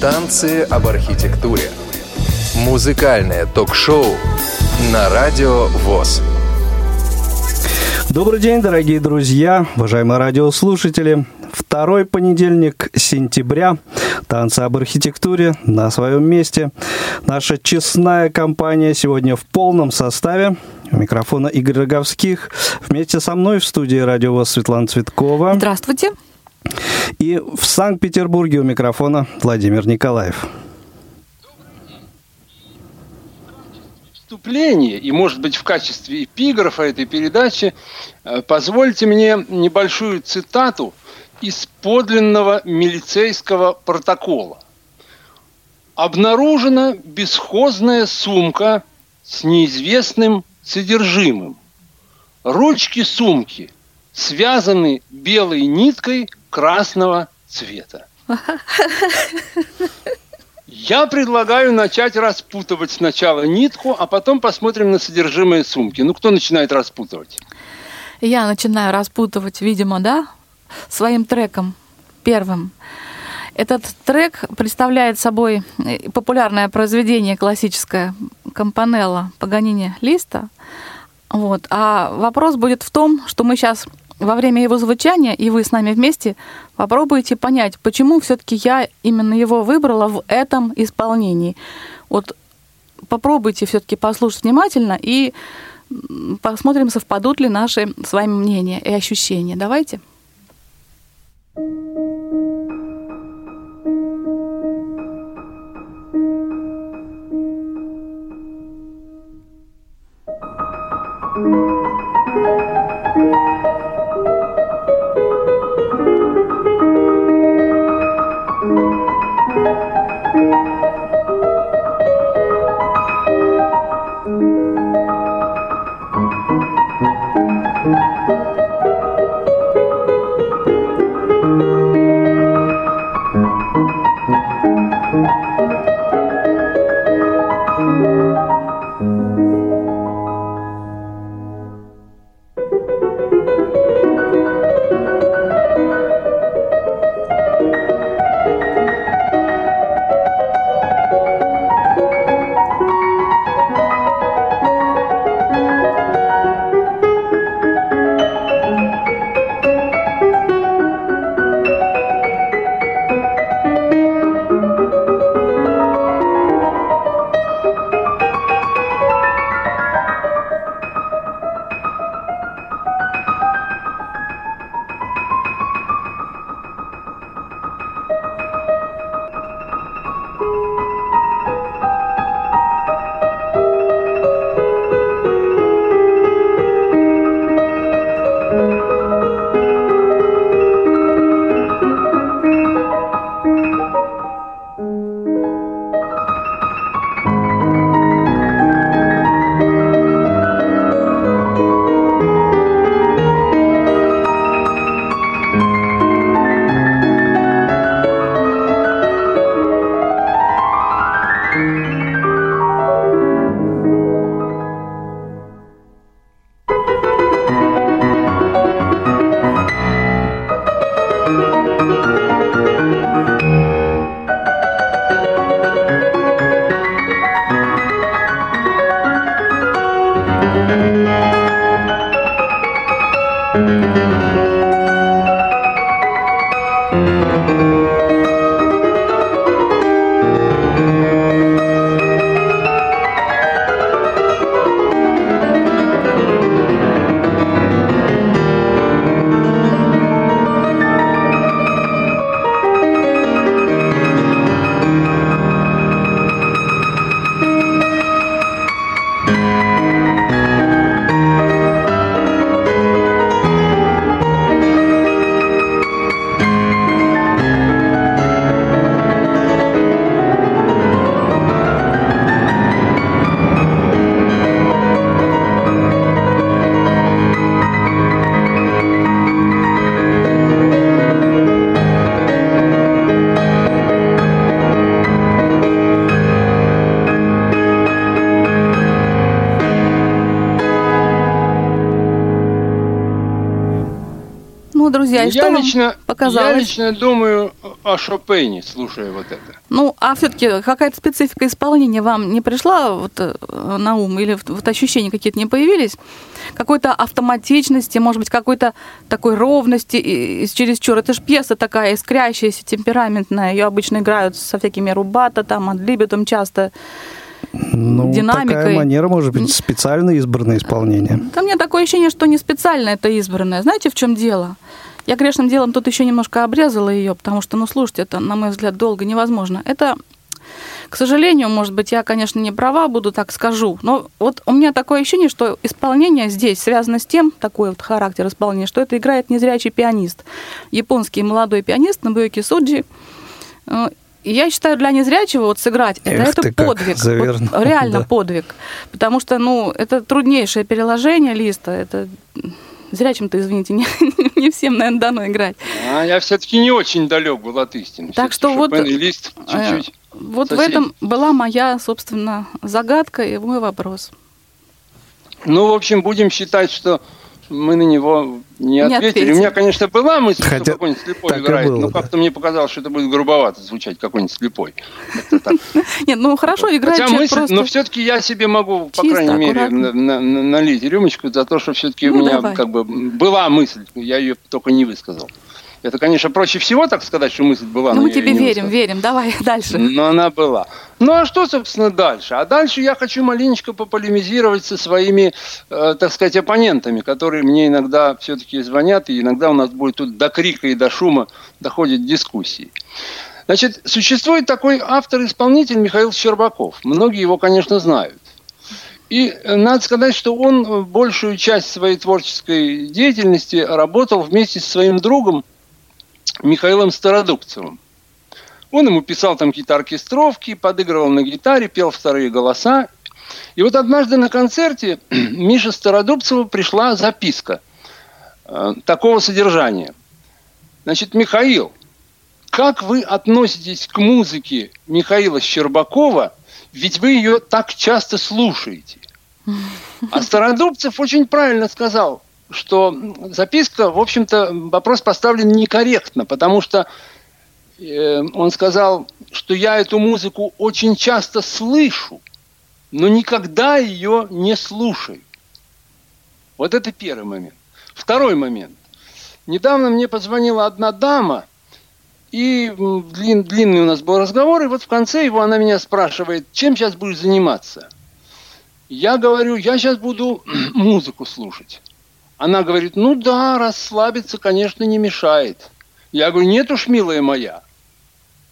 Танцы об архитектуре. Музыкальное ток-шоу на радио ВОЗ. Добрый день, дорогие друзья, уважаемые радиослушатели. Второй понедельник сентября. Танцы об архитектуре на своем месте. Наша честная компания сегодня в полном составе. У микрофона Игорь Роговских. Вместе со мной в студии радио Светлана Цветкова. Здравствуйте. И в Санкт-Петербурге у микрофона Владимир Николаев. вступление и, может быть, в качестве эпиграфа этой передачи, э, позвольте мне небольшую цитату из подлинного милицейского протокола. Обнаружена бесхозная сумка с неизвестным содержимым. Ручки сумки связаны белой ниткой красного цвета. Я предлагаю начать распутывать сначала нитку, а потом посмотрим на содержимое сумки. Ну, кто начинает распутывать? Я начинаю распутывать, видимо, да, своим треком первым. Этот трек представляет собой э, популярное произведение классическое Компанелла Паганини Листа. Вот. А вопрос будет в том, что мы сейчас во время его звучания, и вы с нами вместе, попробуйте понять, почему все-таки я именно его выбрала в этом исполнении. Вот попробуйте все-таки послушать внимательно и посмотрим, совпадут ли наши с вами мнения и ощущения. Давайте. И я что лично, вам показалось? Я лично думаю о Шопене, слушая вот это. Ну, а все-таки какая-то специфика исполнения вам не пришла вот, э, на ум или вот ощущения какие-то не появились? Какой-то автоматичности, может быть, какой-то такой ровности и, и чересчур. Это же пьеса такая искрящаяся, темпераментная. Ее обычно играют со всякими рубата, там, адлибитом часто. Ну, динамикой. такая манера, может быть, специально избранное исполнение. Да мне такое ощущение, что не специально это избранное. Знаете, в чем дело? Я грешным делом тут еще немножко обрезала ее, потому что, ну, слушать это, на мой взгляд, долго невозможно. Это, к сожалению, может быть, я, конечно, не права буду, так скажу, но вот у меня такое ощущение, что исполнение здесь связано с тем, такой вот характер исполнения, что это играет незрячий пианист. Японский молодой пианист Набуюки Суджи. Э, и я считаю, для незрячего вот сыграть, это, Эх это подвиг. завернул. Вот реально Да. подвиг. Потому что, ну, это труднейшее переложение листа. Это зрячим-то, извините, не, не всем, наверное, дано играть. А я все-таки не очень далек был от истины. Так что вот, и Лист э, чуть-чуть. Вот в Соседи. этом была моя, собственно, загадка и мой вопрос. Ну, в общем, будем считать, что мы на него не, Не ответили. ответили. У меня, конечно, была мысль, Хотя что какой-нибудь слепой так играет, было, но да. как-то мне показалось, что это будет грубовато звучать, какой-нибудь слепой. Нет, ну хорошо, играет Хотя мысль, но все-таки я себе могу, по крайней мере, налить рюмочку за то, что все-таки Ну, у меня давай. как бы была мысль, я ее только не высказал. Это, конечно, проще всего так сказать, что мысль была, Ну мы тебе не верим, высказал. верим. Давай дальше. Но она была. Ну а что, собственно, дальше? А дальше я хочу маленечко пополемизировать со своими, э, так сказать, оппонентами, которые мне иногда все-таки звонят, и иногда у нас будет тут до крика и до шума доходит дискуссии. Значит, существует такой автор-исполнитель Михаил Щербаков. Многие его, конечно, знают. И надо сказать, что он большую часть своей творческой деятельности работал вместе со своим другом Михаилом Стародубцевым. Он ему писал там какие-то оркестровки, подыгрывал на гитаре, пел вторые голоса. И вот однажды на концерте Мише Стародубцеву пришла записка э, такого содержания. Значит, Михаил, как вы относитесь к музыке Михаила Щербакова, ведь вы ее так часто слушаете? А Стародубцев очень правильно сказал, что записка, в общем-то, вопрос поставлен некорректно, потому что э, он сказал, что я эту музыку очень часто слышу, но никогда ее не слушаю. Вот это первый момент. Второй момент. Недавно мне позвонила одна дама, и длин- длинный у нас был разговор, и вот в конце его она меня спрашивает, чем сейчас будешь заниматься? Я говорю, я сейчас буду музыку слушать. Она говорит, ну да, расслабиться, конечно, не мешает. Я говорю, нет уж, милая моя.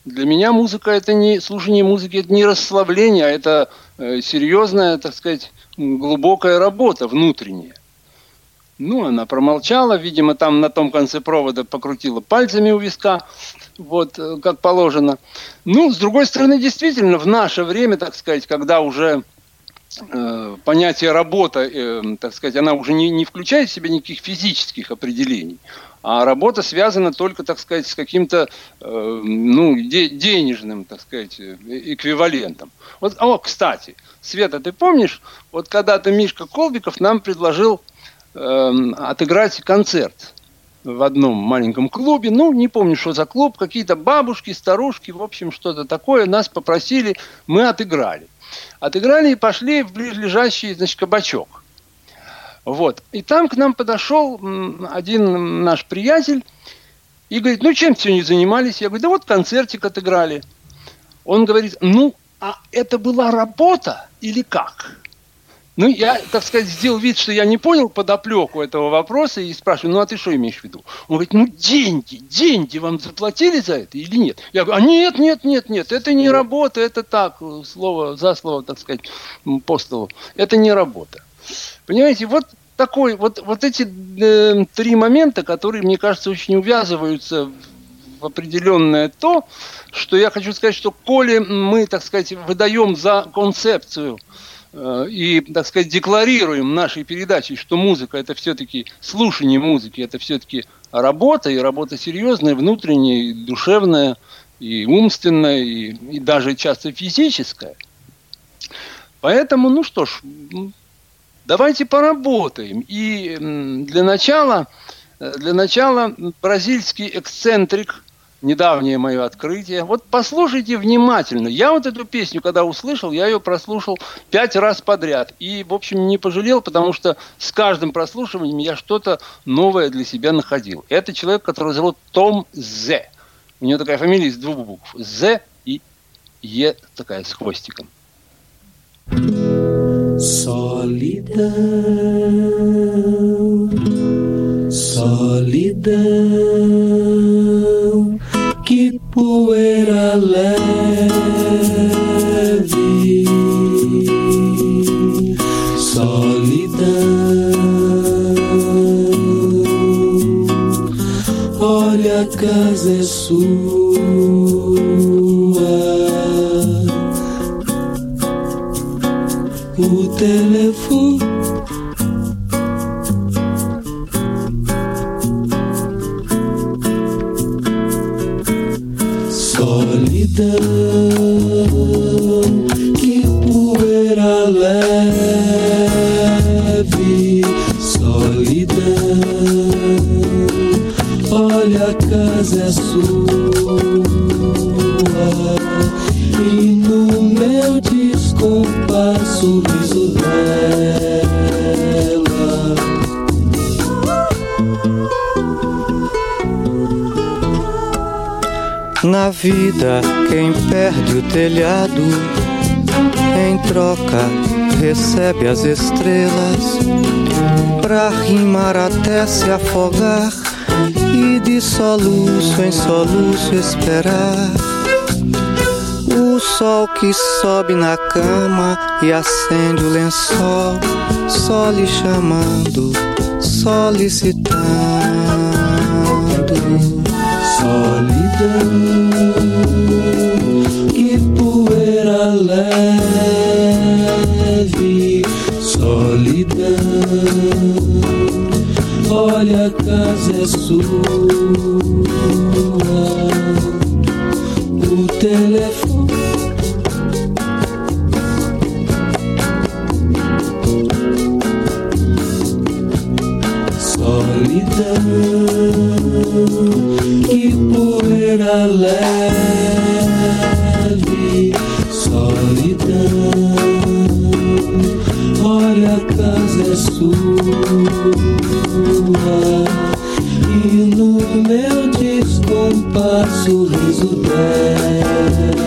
Для меня музыка это не слушание музыки, это не расслабление, а это э, серьезная, так сказать, глубокая работа внутренняя. Ну, она промолчала, видимо, там на том конце провода покрутила пальцами у виска, вот, э, как положено. Ну, с другой стороны, действительно, в наше время, так сказать, когда уже понятие работа, э, так сказать, она уже не, не включает в себя никаких физических определений, а работа связана только, так сказать, с каким-то э, ну, де- денежным, так сказать, э, эквивалентом. Вот, о, кстати, Света, ты помнишь, вот когда-то Мишка Колбиков нам предложил э, отыграть концерт в одном маленьком клубе. Ну, не помню, что за клуб. Какие-то бабушки, старушки, в общем, что-то такое. Нас попросили, мы отыграли. Отыграли и пошли в ближайший, значит, кабачок. Вот. И там к нам подошел один наш приятель и говорит, ну, чем сегодня занимались? Я говорю, да вот концертик отыграли. Он говорит, ну, а это была работа или как? Ну, я, так сказать, сделал вид, что я не понял подоплеку этого вопроса и спрашиваю, ну, а ты что имеешь в виду? Он говорит, ну, деньги, деньги вам заплатили за это или нет? Я говорю, а нет, нет, нет, нет, это не работа, это так, слово за слово, так сказать, по столу. Это не работа. Понимаете, вот такой, вот, вот эти э, три момента, которые, мне кажется, очень увязываются в определенное то, что я хочу сказать, что коли мы, так сказать, выдаем за концепцию и, так сказать, декларируем нашей передачей, что музыка это все-таки слушание музыки, это все-таки работа, и работа серьезная, внутренняя, и душевная, и умственная, и, и даже часто физическая. Поэтому, ну что ж, м, давайте поработаем. И для начала Для начала бразильский эксцентрик недавнее мое открытие. Вот послушайте внимательно. Я вот эту песню, когда услышал, я ее прослушал пять раз подряд. И, в общем, не пожалел, потому что с каждым прослушиванием я что-то новое для себя находил. Это человек, которого зовут Том Зе. У него такая фамилия из двух букв. Зе и Е такая с хвостиком. Солидão, solidão, que poeira leve, solidão. Olha, a casa é sua. o telefone. Solidão, que poeira leve, solidão. Olha, a casa é sua e no meu descompasso sorriso dela. Na vida, quem perde o telhado, em troca recebe as estrelas, pra rimar até se afogar e de soluço em soluço esperar o sol que sobe na cama e acende o lençol, só lhe chamando, solicitando. Solidão, que poeira leve, solidão. Olha, a casa é sua, o telefone sua e no meu descompasso riso dela.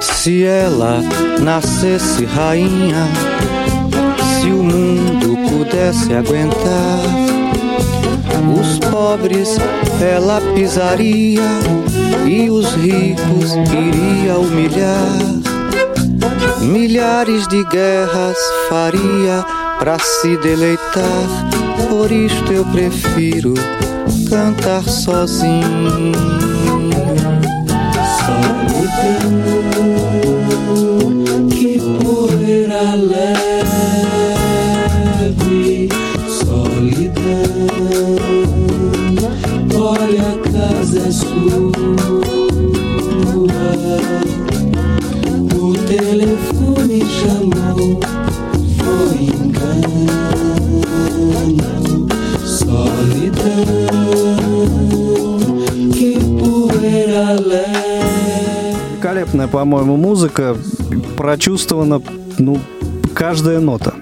Se ela nascesse rainha, se o mundo pudesse aguentar, os pobres ela pisaria e os ricos iria humilhar. Milhares de guerras faria para se deleitar, por isto eu prefiro cantar sozinho. que великолепная, по-моему, музыка. Прочувствована, ну, каждая нота.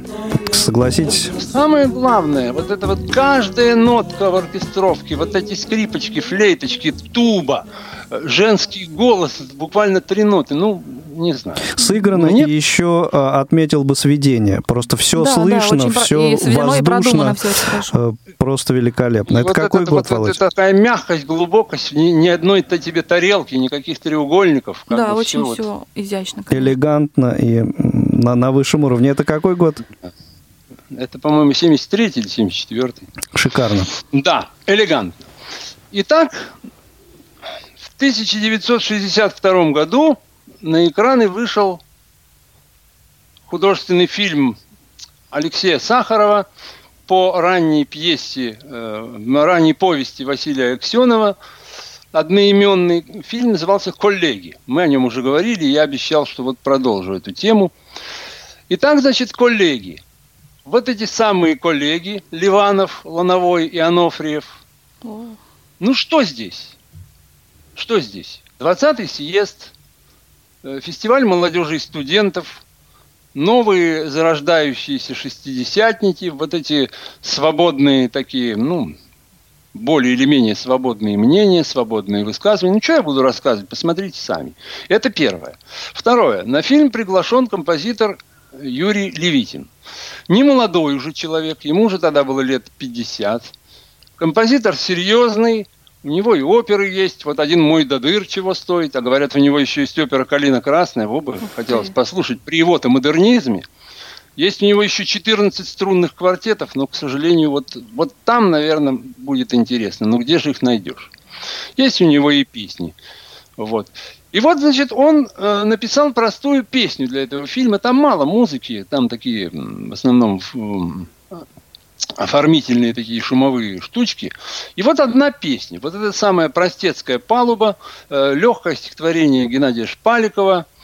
Согласитесь? Самое главное, вот это вот каждая нотка в оркестровке, вот эти скрипочки, флейточки, туба, женский голос, буквально три ноты, ну, не знаю. Сыграно Мне... и еще а, отметил бы сведение. Просто все да, слышно, да, все воздушно, все просто великолепно. И это вот какой это, год, вот, Володь? Это такая мягкость, глубокость, ни, ни одной-то тебе тарелки, никаких треугольников. Да, очень все, все изящно. Конечно. Элегантно и на, на высшем уровне. Это какой год? Это, по-моему, 73 или 74 Шикарно. Да, элегантно. Итак, в 1962 году на экраны вышел художественный фильм Алексея Сахарова по ранней пьесе, э, ранней повести Василия Аксенова, одноименный фильм назывался «Коллеги». Мы о нем уже говорили, я обещал, что вот продолжу эту тему. Итак, значит, коллеги. Вот эти самые коллеги, Ливанов, Лановой и Анофриев. Ну что здесь? Что здесь? 20-й съезд, фестиваль молодежи и студентов, новые зарождающиеся шестидесятники, вот эти свободные такие, ну, более или менее свободные мнения, свободные высказывания. Ну, что я буду рассказывать, посмотрите сами. Это первое. Второе. На фильм приглашен композитор Юрий Левитин. Не молодой уже человек, ему уже тогда было лет 50. Композитор серьезный, у него и оперы есть. Вот один мой додыр чего стоит. А говорят, у него еще есть опера «Калина красная». Его бы хотелось послушать при его-то модернизме. Есть у него еще 14 струнных квартетов, но, к сожалению, вот, вот там, наверное, будет интересно. Но где же их найдешь? Есть у него и песни. Вот. И вот, значит, он э, написал простую песню для этого фильма. Там мало музыки, там такие, в основном, оформительные такие шумовые штучки. И вот одна песня. Вот эта самая простецкая палуба, э, легкое стихотворение Геннадия Шпаликова –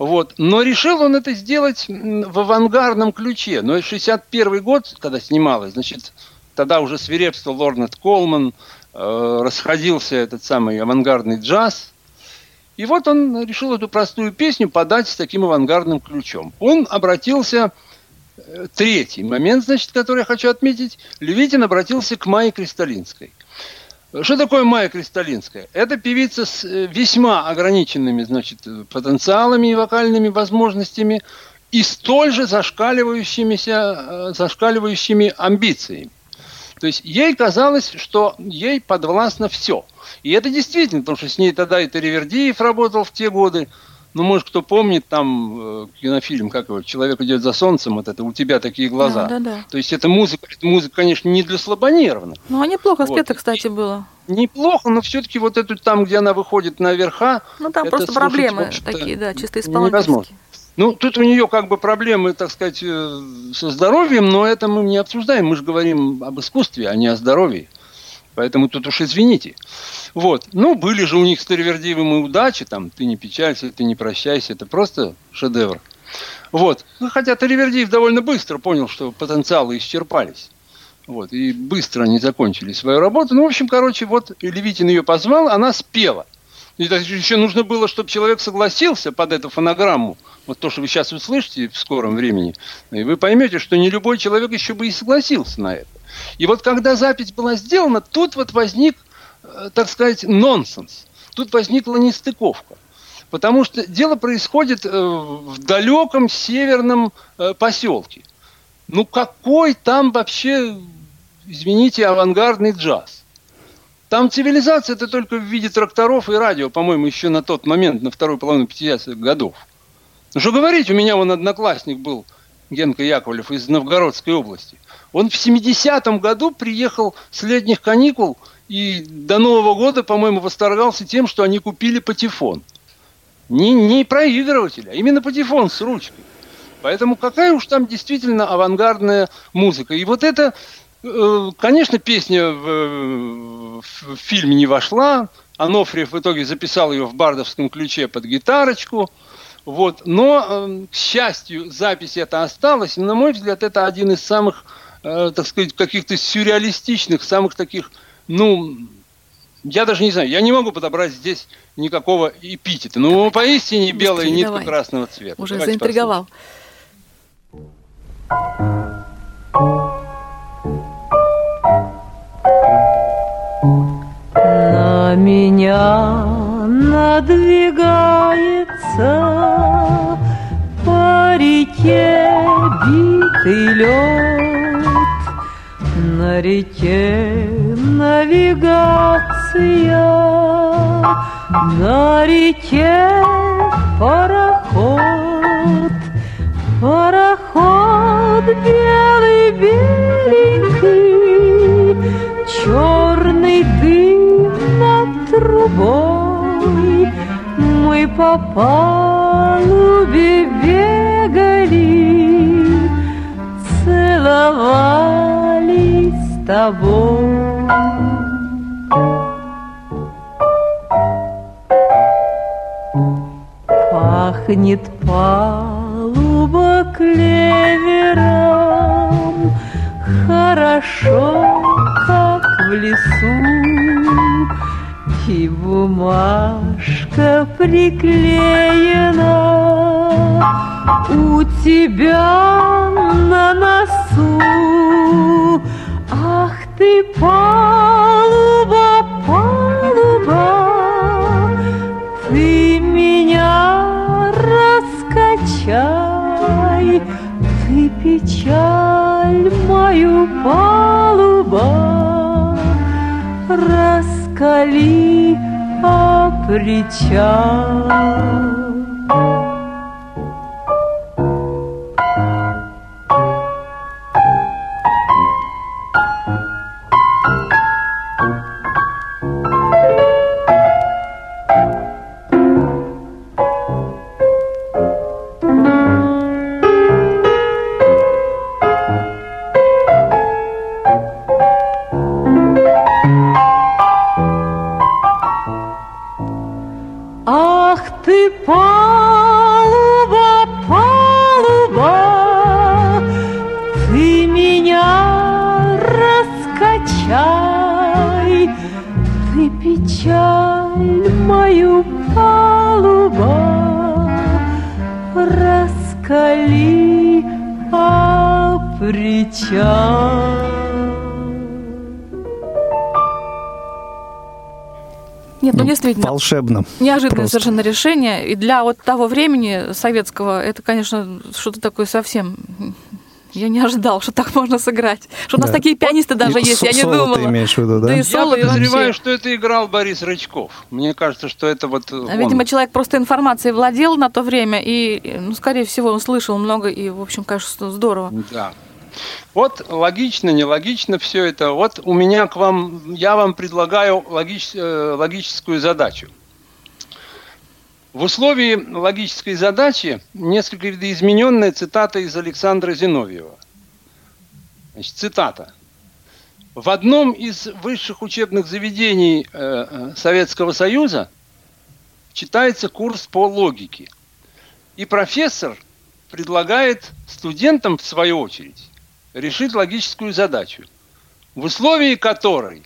вот. Но решил он это сделать в авангардном ключе. Но это 61 год, когда снималось, значит, тогда уже свирепствовал Лорнет Колман, э, расходился этот самый авангардный джаз. И вот он решил эту простую песню подать с таким авангардным ключом. Он обратился, третий момент, значит, который я хочу отметить, Левитин обратился к Майе Кристалинской. Что такое Майя Кристалинская? Это певица с э, весьма ограниченными значит, потенциалами и вокальными возможностями и столь же зашкаливающимися, э, зашкаливающими амбициями. То есть ей казалось, что ей подвластно все. И это действительно, потому что с ней тогда и Таривердиев работал в те годы, ну, может, кто помнит там э, кинофильм, как его, «Человек идет за солнцем», вот это «У тебя такие глаза». Да, да, да. То есть это музыка, это музыка, конечно, не для слабонервных. Ну, а неплохо вот. спето, кстати, было. Неплохо, но все-таки вот эту там, где она выходит на верха... Ну, там просто проблемы такие, да, чисто исполнительские. Невозможно. Ну, тут у нее как бы проблемы, так сказать, э, со здоровьем, но это мы не обсуждаем. Мы же говорим об искусстве, а не о здоровье. Поэтому тут уж извините. Вот. Ну, были же у них с Таривердиевым и удачи, там, ты не печалься, ты не прощайся, это просто шедевр. Вот. Ну, хотя Таривердиев довольно быстро понял, что потенциалы исчерпались. Вот, и быстро они закончили свою работу. Ну, в общем, короче, вот Левитин ее позвал, она спела. И еще нужно было, чтобы человек согласился под эту фонограмму. Вот то, что вы сейчас услышите в скором времени. И вы поймете, что не любой человек еще бы и согласился на это. И вот когда запись была сделана, тут вот возник Э, так сказать, нонсенс. Тут возникла нестыковка. Потому что дело происходит э, в далеком северном э, поселке. Ну какой там вообще, извините, авангардный джаз? Там цивилизация это только в виде тракторов и радио, по-моему, еще на тот момент, на вторую половину 50-х годов. Ну что говорить, у меня вон одноклассник был, Генка Яковлев из Новгородской области. Он в 70-м году приехал с летних каникул – и до Нового года, по-моему, восторгался тем, что они купили патефон. Не, не проигрыватель, а именно патефон с ручкой. Поэтому какая уж там действительно авангардная музыка. И вот это, э, конечно, песня в, в фильме не вошла. Анофриев в итоге записал ее в бардовском ключе под гитарочку. Вот. Но, э, к счастью, запись эта осталась. И, на мой взгляд, это один из самых, э, так сказать, каких-то сюрреалистичных, самых таких ну, я даже не знаю, я не могу подобрать здесь никакого эпитета. Ну, давай, поистине белая быстрее, нитка давай. красного цвета. Уже Давайте заинтриговал. На меня надвигается по реке битый лед на реке навигация на реке пароход, пароход белый беленький, черный дым над трубой. Мы по палубе бегали, целовались тобой. Пахнет палуба клевером Хорошо, как в лесу И бумажка приклеена У тебя на носу Палуба, палуба Ты меня раскачай. Ты печаль мою, палуба Раскали, а Волшебно. неожиданное Просто. совершенно решение. И для вот того времени советского это, конечно, что-то такое совсем... Я не ожидал, что так можно сыграть. Что у нас Да. такие пианисты даже И есть, я не соло думала. ты имеешь в виду, да? Да и Я соло, и подозреваю, вообще. что это играл Борис Рычков. Мне кажется, что это вот он. Видимо, человек просто информацией владел на то время, и, ну, скорее всего, он слышал много, и, в общем, конечно, здорово. Да. Вот логично, нелогично все это. Вот у меня к вам, я вам предлагаю логич- э, логическую задачу. В условии логической задачи несколько видоизмененная цитата из Александра Зиновьева. Значит, цитата. В одном из высших учебных заведений э, э, Советского Союза читается курс по логике. И профессор предлагает студентам, в свою очередь, решить логическую задачу, в условии которой,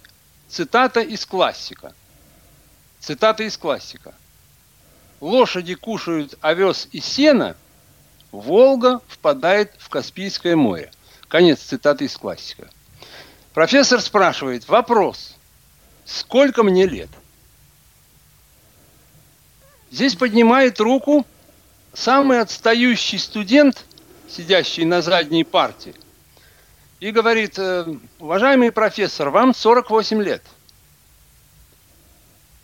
цитата из классика, цитата из классика, лошади кушают овес и сено, Волга впадает в Каспийское море. Конец цитаты из классика. Профессор спрашивает, вопрос, сколько мне лет? Здесь поднимает руку самый отстающий студент, сидящий на задней парте, и говорит, «Э, уважаемый профессор, вам 48 лет.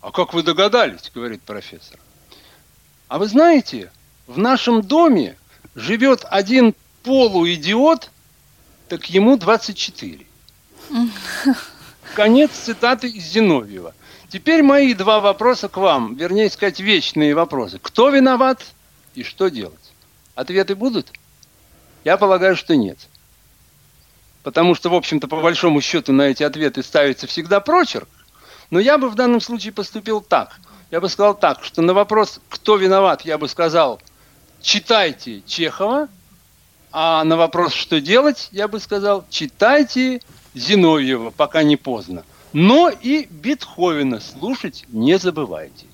А как вы догадались, говорит профессор. А вы знаете, в нашем доме живет один полуидиот, так ему 24. Конец цитаты из Зиновьева. Теперь мои два вопроса к вам, вернее сказать, вечные вопросы. Кто виноват и что делать? Ответы будут? Я полагаю, что нет. Потому что, в общем-то, по большому счету на эти ответы ставится всегда прочерк. Но я бы в данном случае поступил так. Я бы сказал так, что на вопрос, кто виноват, я бы сказал, читайте Чехова, а на вопрос, что делать, я бы сказал, читайте Зиновьева, пока не поздно. Но и Бетховена слушать не забывайте.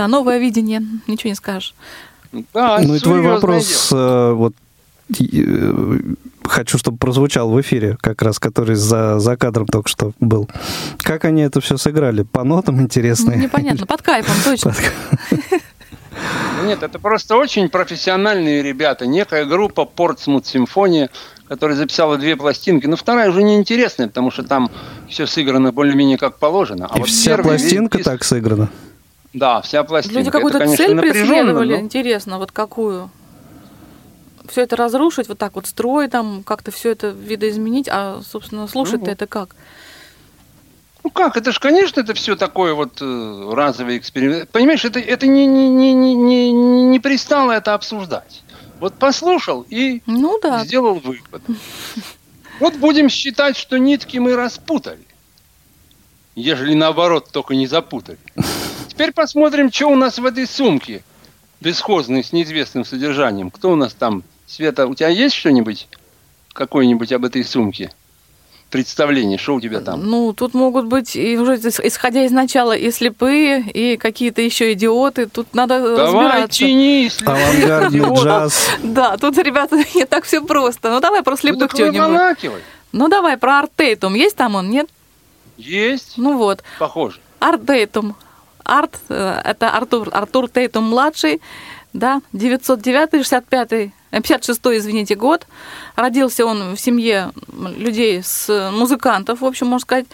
Да, новое видение, ничего не скажешь. Да, Ну и твой вопрос, дело. э, вот э, хочу, чтобы прозвучал в эфире, как раз который за, за кадром только что был. Как они это все сыграли? По нотам Ну, интересно? непонятно, под кайфом, точно. Ну Нет, это просто очень профессиональные ребята. Некая группа Портсмут Симфония, которая записала две пластинки. Но вторая уже неинтересная, потому что там все сыграно более-менее как положено. А И вот вся пластинка диск- так сыграна? Да, вся пластинка. Люди Это, какую-то конечно, цель преследовали, но- интересно, вот какую? Все это разрушить, вот так вот строй, там как-то все это видоизменить, а, собственно, слушать-то Ну, это как? Ну как, это же, конечно, это все такое вот э, разовый эксперимент. Понимаешь, это, это не, не, не, не, не, не пристало это обсуждать. Вот послушал и Ну да, сделал вывод. Вот будем считать, что нитки мы распутали. Ежели наоборот, только не запутали. Теперь посмотрим, что у нас в этой сумке бесхозной с неизвестным содержанием. Кто у нас там? Света, у тебя есть что-нибудь? Какое-нибудь об этой сумке? Представление, что у тебя там? ну тут могут быть, и уже ис- исходя из начала, и слепые, и какие-то еще идиоты, тут надо Давай, разбираться. тяни, Авангардный джаз. Да, тут, ребята, не так все просто. Ну давай про Ну слепых что-нибудь. Ну давай про Артейтум. Есть там он, нет? Есть, Ну вот. похоже. Арт Тейтум. Арт, э, это Артур, Артур Тейтум младший, да, 909-65, 56 извините, год. Родился он в семье людей с музыкантов, в общем, можно сказать.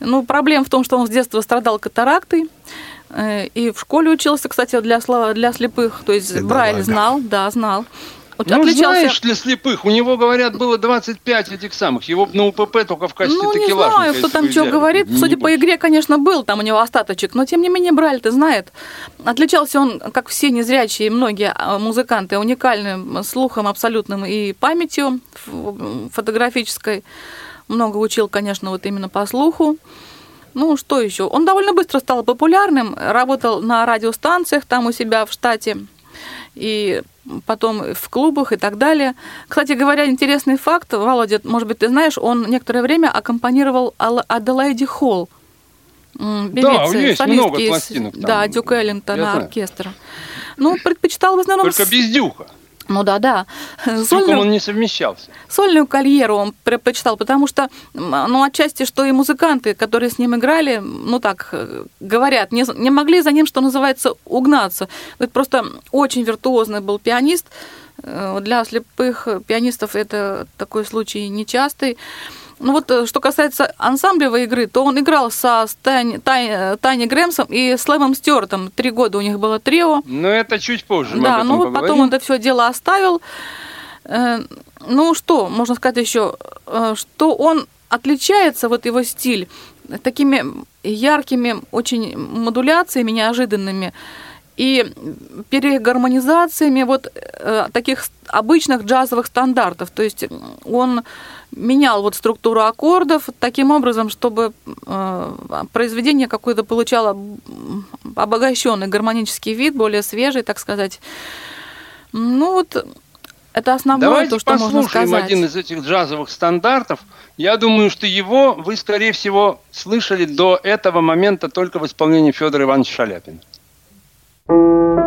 Ну, проблема в том, что он с детства страдал катарактой, э, и в школе учился, кстати, для, слова- для слепых, то есть Брайль знал, да, знал. Вот Ну, отличался- знаешь, для слепых, у него, говорят, было 25 этих самых. Его на УПП только в качестве Ну, не знаю, кто там что говорит. Не Судя по больше. игре, конечно, был там у него остаточек, но тем не менее Брайль-то знает. Отличался он, как все незрячие, многие а, музыканты, уникальным слухом абсолютным и памятью фотографической. Много учил, конечно, вот именно по слуху. Ну, что еще? Он довольно быстро стал популярным, работал на радиостанциях там у себя в штате и потом в клубах и так далее. Кстати говоря, интересный факт, Володя, может быть, ты знаешь, он некоторое время аккомпанировал Ал- Аделаиде Холл, м, Да, есть много из- пластинок там. Да, Дюк Эллингтона оркестра. Ну, предпочитал в основном... Только без дюха. Ну да, да. С Сольную- он не совмещался. сольную карьеру он предпочитал, потому что, ну, отчасти, что и музыканты, которые с ним играли, ну, так э, говорят, не, не могли за ним, что называется, угнаться. Это просто очень виртуозный был пианист. Э, Для слепых пианистов это такой случай нечастый. Ну вот, э, что касается ансамблевой игры, то он играл со Стань- Тай- Тайни Грэмсом и с Лэмом Стюартом. Три года у них было трио. Но это чуть позже. Да, ну вот поговорим. потом он это все дело оставил. Э, Ну что, можно сказать еще, э, что он отличается, вот его стиль, такими яркими очень модуляциями неожиданными и перегармонизациями вот э, таких обычных джазовых стандартов. То есть он менял вот структуру аккордов таким образом, чтобы э, произведение какое-то получало обогащенный гармонический вид, более свежий, так сказать. Ну вот это основное Давайте то, что можно послушаем сказать. один из этих джазовых стандартов. Я думаю, что его вы, скорее всего, слышали до этого момента только в исполнении Федора Ивановича Шаляпина. Thank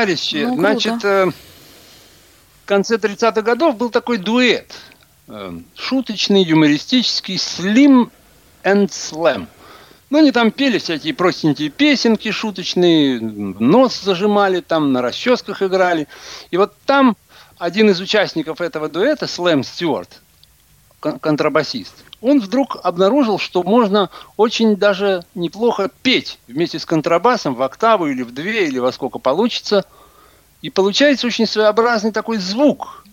товарищи, Ну, круто. значит, э, в конце 30-х годов был такой дуэт. э, шуточный, юмористический, Slim and Slam. Ну, они там пели всякие простенькие песенки шуточные, нос зажимали, там на расческах играли. И вот там один из участников этого дуэта, Слэм Стюарт, кон- контрабасист, он вдруг обнаружил, что можно очень даже неплохо петь вместе с контрабасом в октаву или в две, или во сколько получится. И получается очень своеобразный такой звук.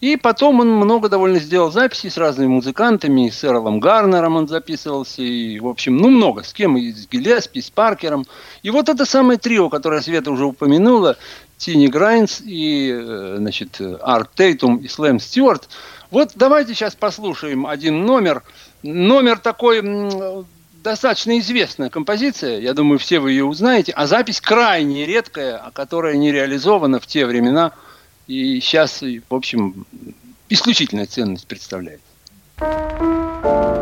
И потом он много довольно сделал записей с разными музыкантами, и с Эрлом Гарнером он записывался, и, в общем, ну, много, с кем, и с Гиллеспи, с Паркером. И вот это самое трио, которое Света уже упомянула, Тини Грайнс и, э, значит, Арт Тейтум и Слэм Стюарт. Вот давайте сейчас послушаем один номер. Номер такой достаточно известная композиция, я думаю, все вы ее узнаете, а запись крайне редкая, а которая не реализована в те времена и сейчас, в общем, исключительная ценность представляет. что, еще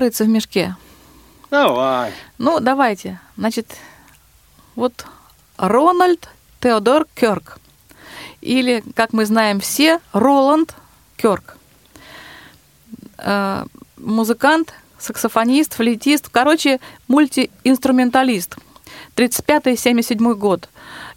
Порыться в мешке? Давай. Ну, давайте. Значит, вот Рональд Теодор Кёрк. Или, как мы знаем все, Роланд Кёрк. Э, музыкант, саксофонист, флейтист, короче, мультиинструменталист. 35-77 год.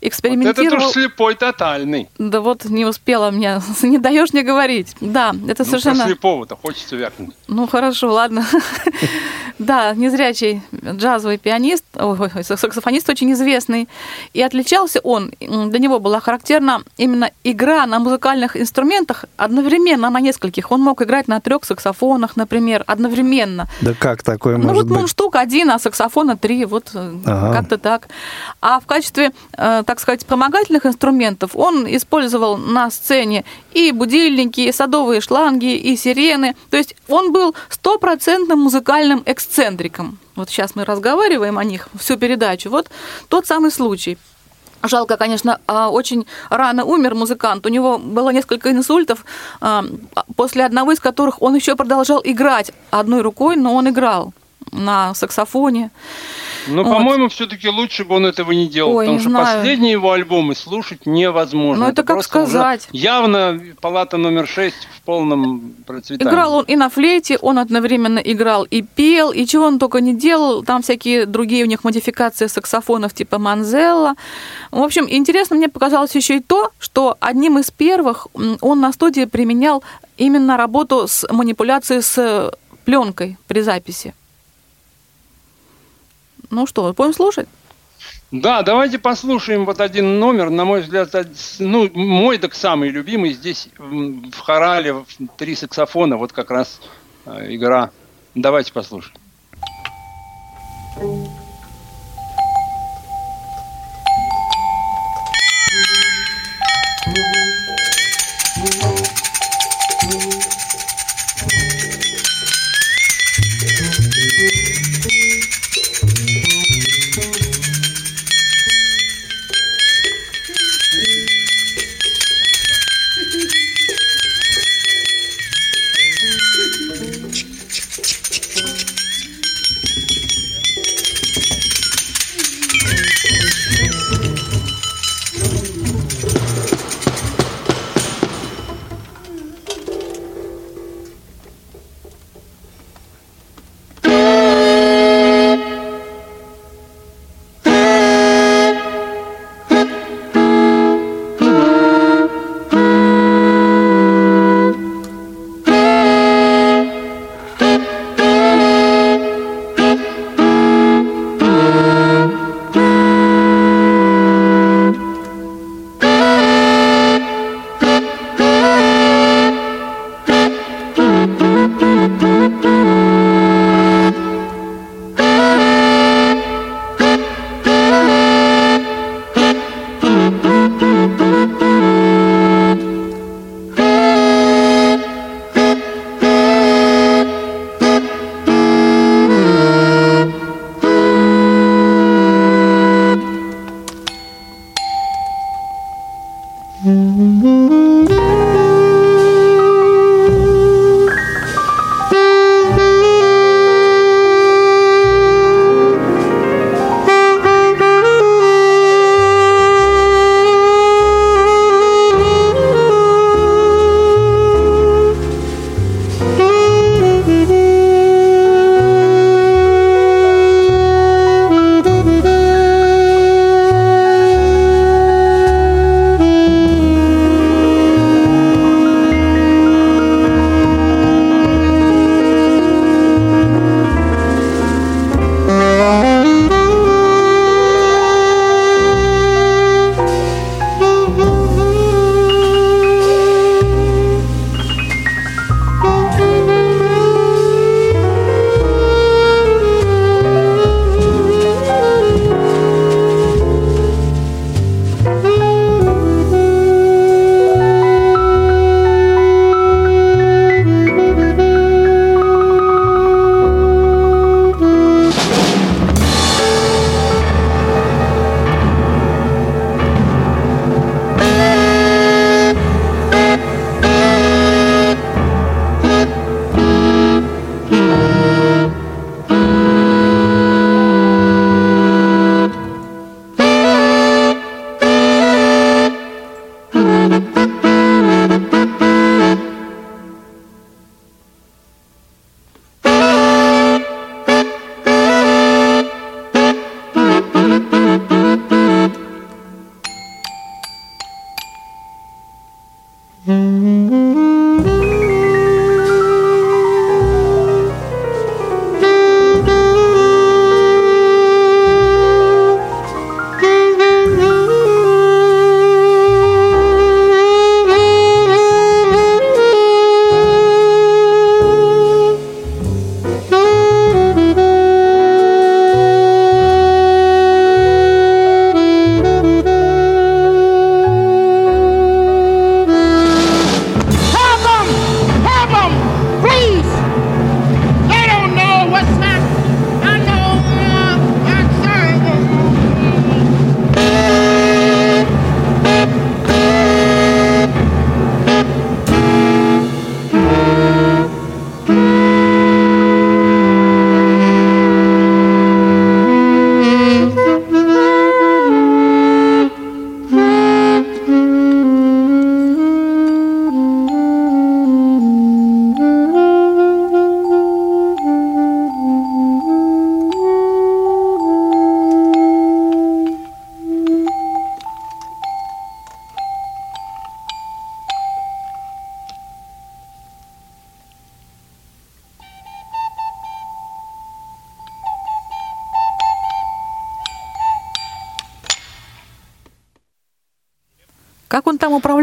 Вот Экспериментировал... это уж слепой тотальный. Да вот не успела мне, не даешь мне говорить. Да, это Ну, совершенно... слепого-то хочется вякнуть. Ну хорошо, ладно. Да, незрячий джазовый пианист, ой, саксофонист очень известный. И отличался он, для него была характерна именно игра на музыкальных инструментах одновременно на нескольких. Он мог играть на трех саксофонах, например, одновременно. Да как такое Ну может вот быть? мундштук один, а саксофона три, вот э, Ага. как-то так. А в качестве, э, так сказать, вспомогательных инструментов он использовал на сцене и будильники, и садовые шланги, и сирены. То есть он был стопроцентным музыкальным эксцентриком. Вот сейчас мы разговариваем о них всю передачу. Вот тот самый случай. Жалко, конечно, а, очень рано умер музыкант. У него было несколько инсультов, а, после одного из которых он еще продолжал играть одной рукой, но он играл на саксофоне. Но, Вот. по-моему, все-таки лучше бы он этого не делал, Ой, потому не что знаю. последние его альбомы слушать невозможно. Ну, это как просто уже сказать. Явно палата номер 6 в полном процветании. Играл он и на флейте, он одновременно играл и пел, и чего он только не делал. Там всякие другие у них модификации саксофонов типа Манзелла. В общем, интересно мне показалось еще и то, что одним из первых он на студии применял именно работу с манипуляцией с пленкой при записи. Ну что, будем слушать? Да, давайте послушаем вот один номер, на мой взгляд, ну, мой так самый любимый. Здесь в хорале три саксофона, вот как раз э, игра. Давайте послушаем.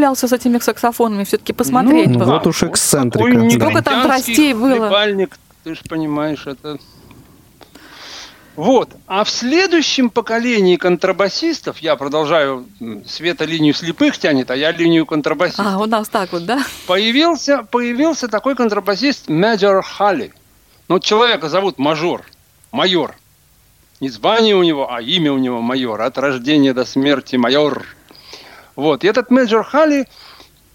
Управлялся с этими саксофонами? Все-таки посмотреть Ну, вот уж эксцентрика. негритянский Сколько там тростей было? ты же понимаешь, это... Вот. А в следующем поколении контрабасистов, я продолжаю, Света линию слепых тянет, а я линию контрабасистов. А, у нас так вот, да? Появился, появился такой контрабасист Мэджор Халли. Ну, человека зовут Мажор, майор. Не звание у него, а имя у него майор. От рождения до смерти майор. Вот. И этот Мэджор Халли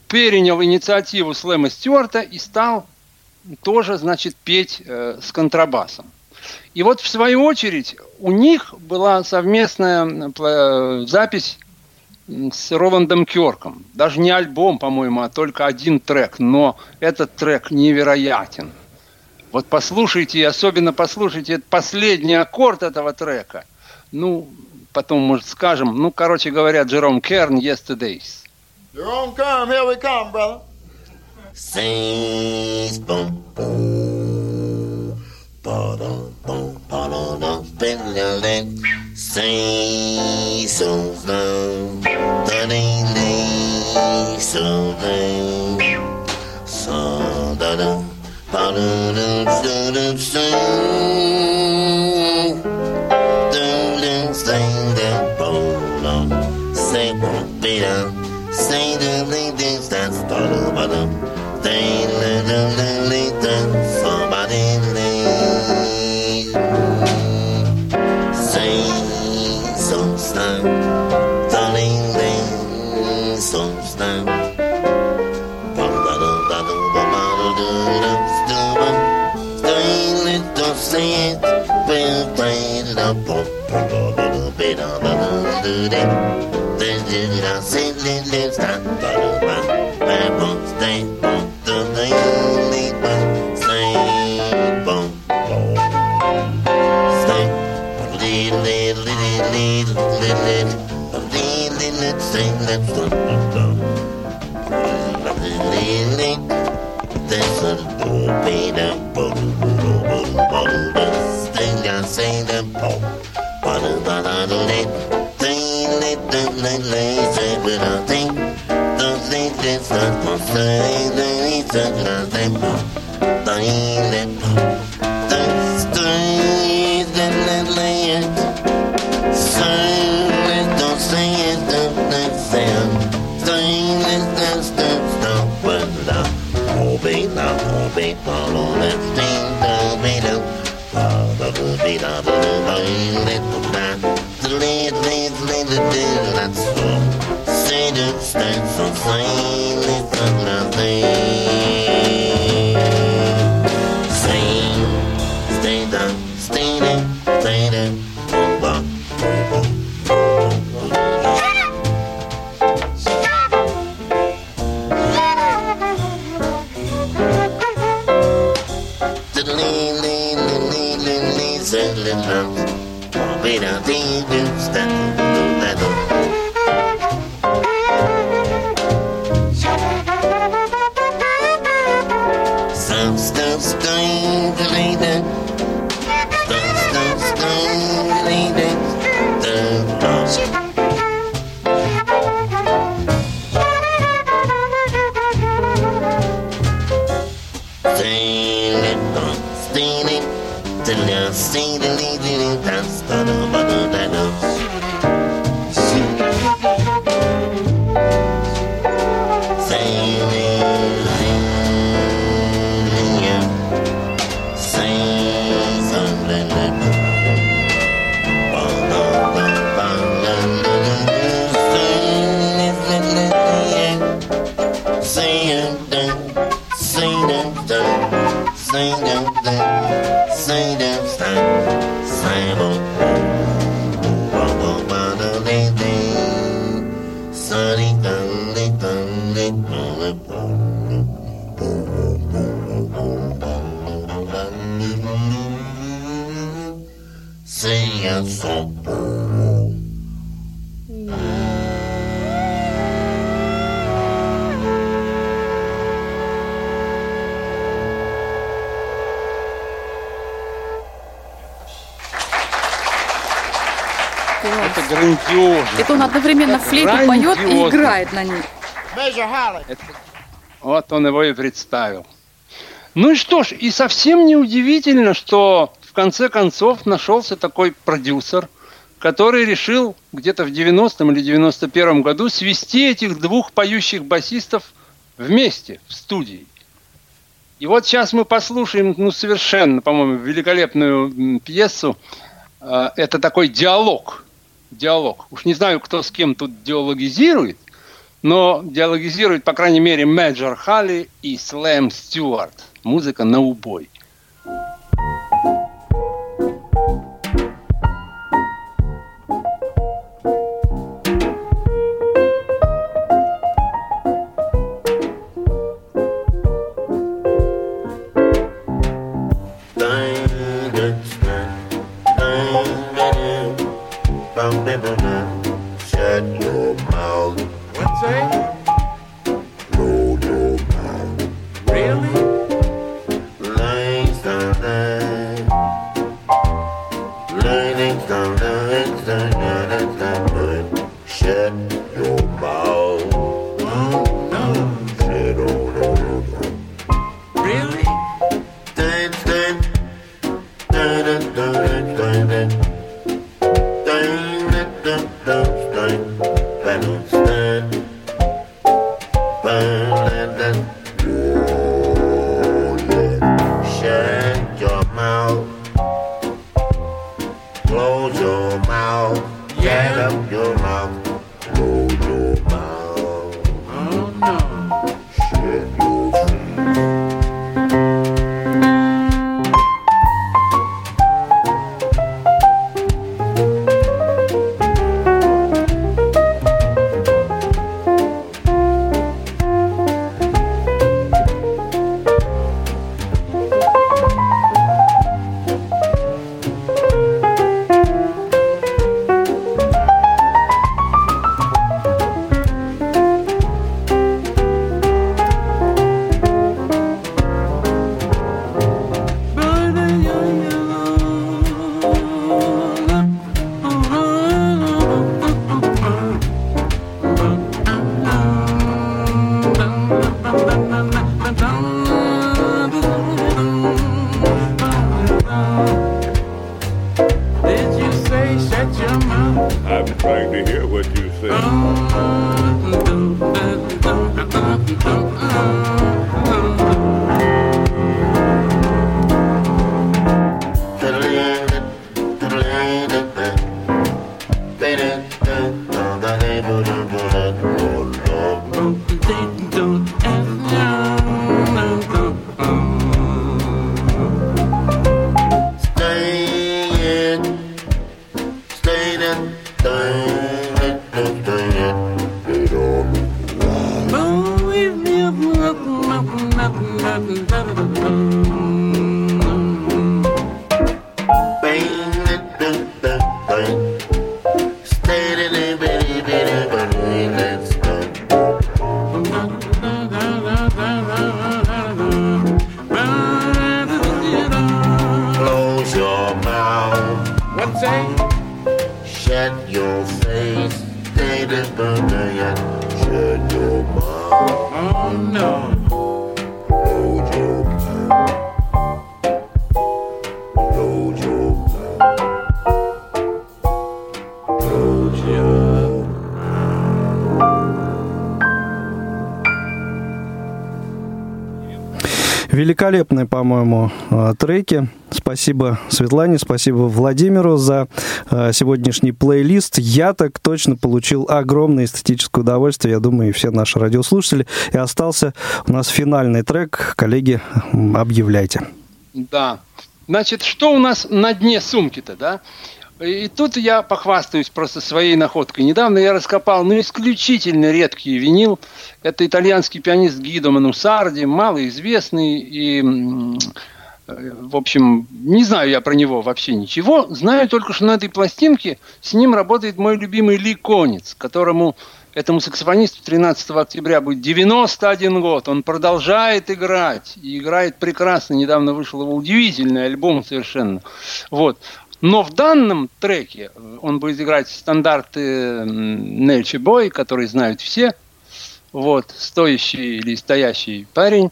перенял инициативу Слэма Стюарта и стал тоже, значит, петь э, с контрабасом. И вот, в свою очередь, у них была совместная э, запись с Роландом Кёрком. Даже не альбом, по-моему, а только один трек. Но этот трек невероятен. Вот послушайте, и особенно послушайте последний аккорд этого трека. Ну, потом, может, скажем. Ну, короче говоря, Джером Керн «Yesterdays». Jerome, come, here we come, brother. Sings boom boom ba dum boom ba dum dum ding ding ding Sing so slow da ding ding so ding so da dum ba dum today. Это грандиозно. Это он одновременно флейту поет и играет на ней. Holly. Вот он его и представил. Ну и что ж, и совсем не удивительно, что в конце концов нашелся такой продюсер, который решил где-то в 90-м или 91-м году свести этих двух поющих басистов вместе в студии. И вот сейчас мы послушаем, ну, совершенно, по-моему, великолепную пьесу. Э, Это такой диалог. Диалог. Уж не знаю, кто с кем тут диалогизирует, но диалогизирует, по крайней мере, Мэджор Халли и Слэм Стюарт. Музыка на убой. Shut your face. Stay the Shut your mouth. Oh no. Close your mouth. Великолепные, по-моему, э, треки. Спасибо Светлане, спасибо Владимиру за э, сегодняшний плейлист. Я так точно получил огромное эстетическое удовольствие, я думаю, и все наши радиослушатели. И остался у нас финальный трек. Коллеги, объявляйте. Да. Значит, что у нас на дне сумки-то, да? И тут я похвастаюсь просто своей находкой. Недавно я раскопал, ну, исключительно редкий винил. Это итальянский пианист Гидо Манусарди, малоизвестный и в общем, не знаю я про него вообще ничего. Знаю только, что на этой пластинке с ним работает мой любимый Ли Конец, которому этому саксофонисту 13 октября будет 91 год. Он продолжает играть. И играет прекрасно. Недавно вышел его удивительный альбом совершенно. Вот. Но в данном треке он будет играть стандарты Нельчи Бой, которые знают все. Вот, стоящий или стоящий парень.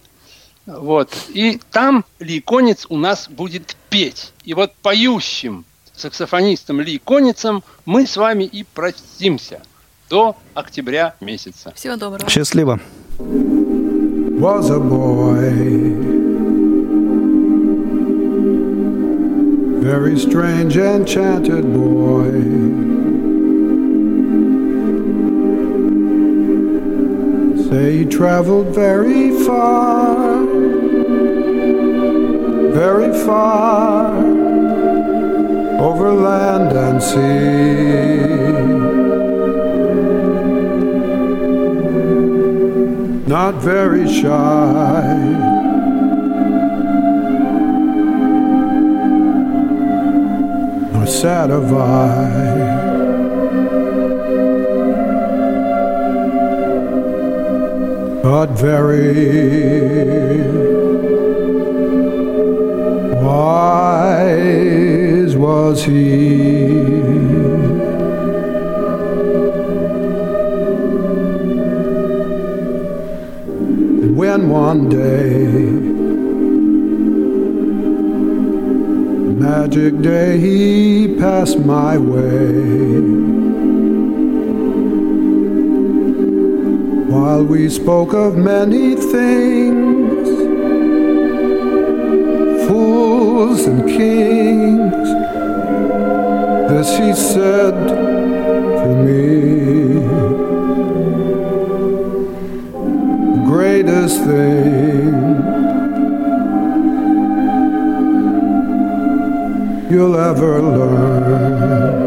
Вот. И там Ли Конец у нас будет петь. И вот поющим саксофонистом Ли Конецем мы с вами и простимся до октября месяца. Всего доброго. Счастливо. Was a boy very strange, enchanted boy. Say he traveled very far, far over land and sea. Not very shy. nor sad of eye. But very wise was he. And when one day magic day he passed my way. While we spoke of many things, fools and kings, this he said to me. Greatest thing you'll ever learn.